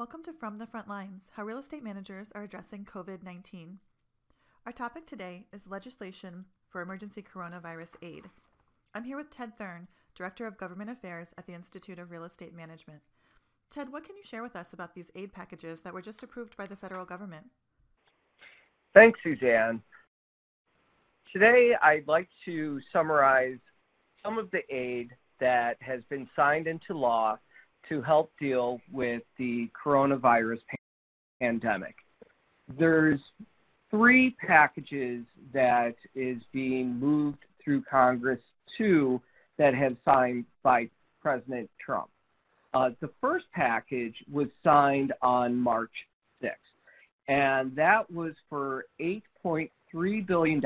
Welcome to From the Front Lines How Real Estate Managers Are Addressing COVID 19. Our topic today is legislation for emergency coronavirus aid. I'm here with Ted Thurn, Director of Government Affairs at the Institute of Real Estate Management. Ted, what can you share with us about these aid packages that were just approved by the federal government? Thanks, Suzanne. Today, I'd like to summarize some of the aid that has been signed into law to help deal with the coronavirus pandemic. There's three packages that is being moved through Congress, two that have signed by President Trump. Uh, the first package was signed on March 6th, and that was for $8.3 billion,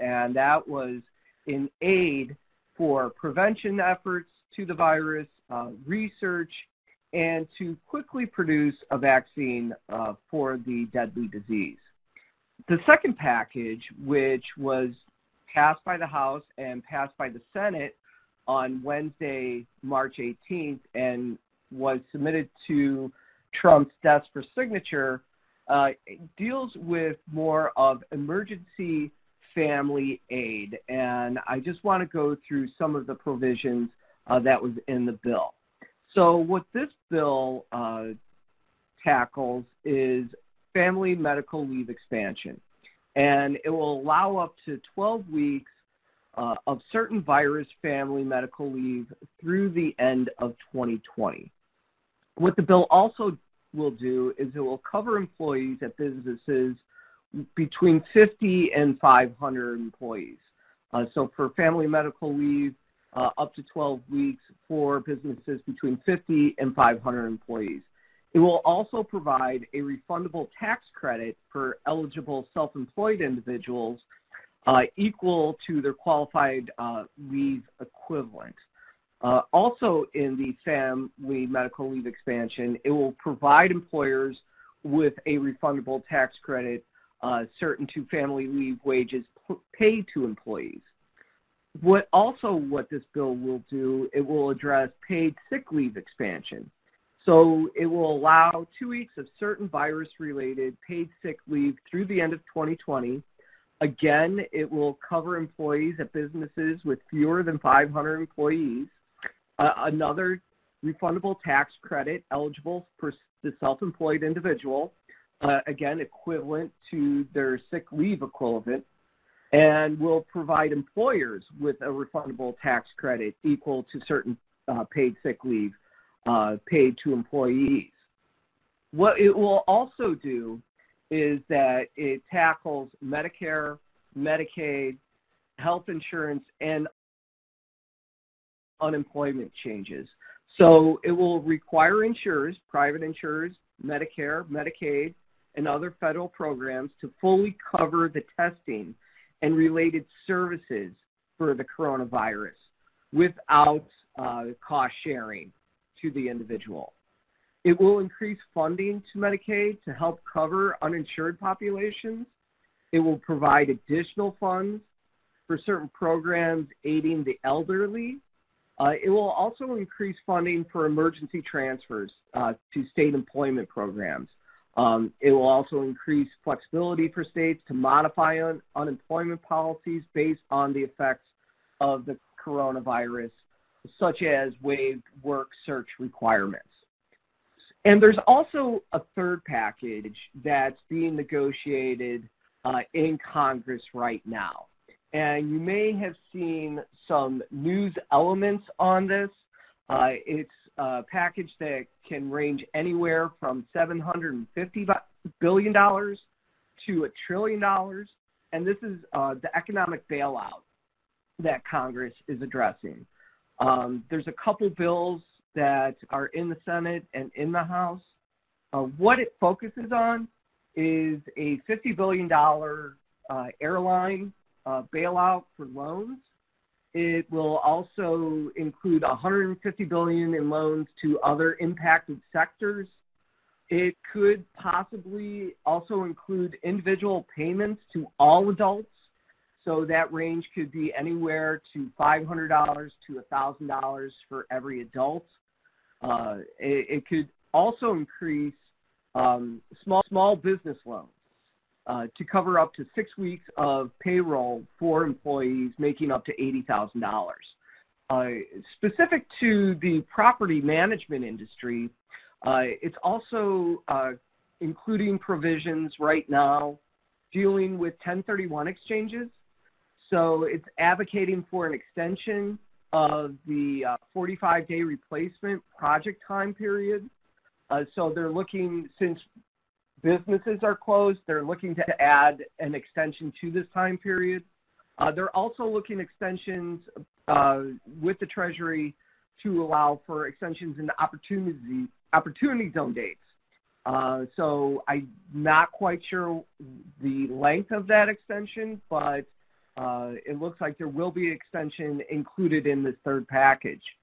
and that was in aid for prevention efforts to the virus, uh, research, and to quickly produce a vaccine uh, for the deadly disease. The second package, which was passed by the House and passed by the Senate on Wednesday, March 18th, and was submitted to Trump's desk for signature, uh, deals with more of emergency family aid. And I just want to go through some of the provisions uh, that was in the bill. So what this bill uh, tackles is family medical leave expansion. And it will allow up to 12 weeks uh, of certain virus family medical leave through the end of 2020. What the bill also will do is it will cover employees at businesses between 50 and 500 employees. Uh, so for family medical leave, uh, up to 12 weeks for businesses between 50 and 500 employees. It will also provide a refundable tax credit for eligible self-employed individuals uh, equal to their qualified uh, leave equivalent. Uh, also in the family medical leave expansion, it will provide employers with a refundable tax credit uh, certain to family leave wages paid to employees. What also what this bill will do, it will address paid sick leave expansion. So it will allow two weeks of certain virus-related paid sick leave through the end of 2020. Again, it will cover employees at businesses with fewer than 500 employees. Uh, another refundable tax credit eligible for the self-employed individual, uh, again, equivalent to their sick leave equivalent and will provide employers with a refundable tax credit equal to certain uh, paid sick leave uh, paid to employees. What it will also do is that it tackles Medicare, Medicaid, health insurance, and unemployment changes. So it will require insurers, private insurers, Medicare, Medicaid, and other federal programs to fully cover the testing and related services for the coronavirus without uh, cost sharing to the individual. It will increase funding to Medicaid to help cover uninsured populations. It will provide additional funds for certain programs aiding the elderly. Uh, it will also increase funding for emergency transfers uh, to state employment programs. Um, it will also increase flexibility for states to modify un- unemployment policies based on the effects of the coronavirus, such as waived work search requirements. And there's also a third package that's being negotiated uh, in Congress right now. And you may have seen some news elements on this. Uh, it's a package that can range anywhere from $750 billion to a trillion dollars. And this is uh, the economic bailout that Congress is addressing. Um, there's a couple bills that are in the Senate and in the House. Uh, what it focuses on is a $50 billion uh, airline uh, bailout for loans it will also include 150 billion in loans to other impacted sectors. It could possibly also include individual payments to all adults. So that range could be anywhere to $500 to $1,000 for every adult. Uh, it, it, could also increase um, small small business loans to cover up to six weeks of payroll for employees making up to $80,000. Uh, specific to the property management industry, uh, it's also uh, including provisions right now dealing with 1031 exchanges. So it's advocating for an extension of the 45-day uh, replacement project time period. Uh, so they're looking, since businesses are closed, they're looking to add an extension to this time period. Uh, they're also looking extensions uh, with the Treasury to allow for extensions in the opportunity, opportunity zone dates. Uh, so I'm not quite sure the length of that extension, but uh, it looks like there will be an extension included in this third package.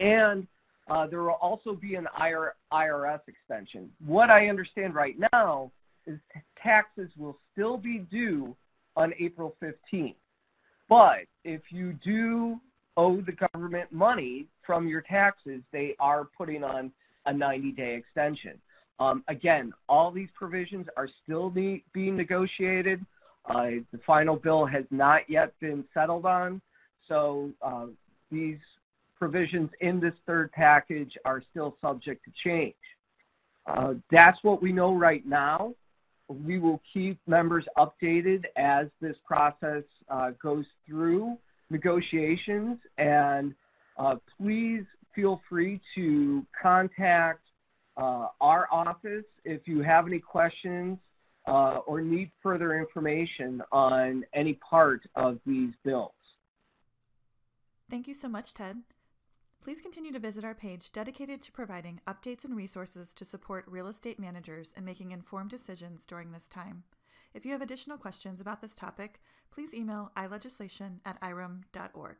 And uh, there will also be an IRS extension. What I understand right now is taxes will still be due on April 15th. But if you do owe the government money from your taxes, they are putting on a 90-day extension. Um, again, all these provisions are still being negotiated. Uh, the final bill has not yet been settled on, so uh, these provisions in this third package are still subject to change. Uh, that's what we know right now. We will keep members updated as this process uh, goes through negotiations, and uh, please feel free to contact uh, our office if you have any questions uh, or need further information on any part of these bills. Thank you so much, Ted. Please continue to visit our page dedicated to providing updates and resources to support real estate managers in making informed decisions during this time. If you have additional questions about this topic, please email ilegislation at irem.org.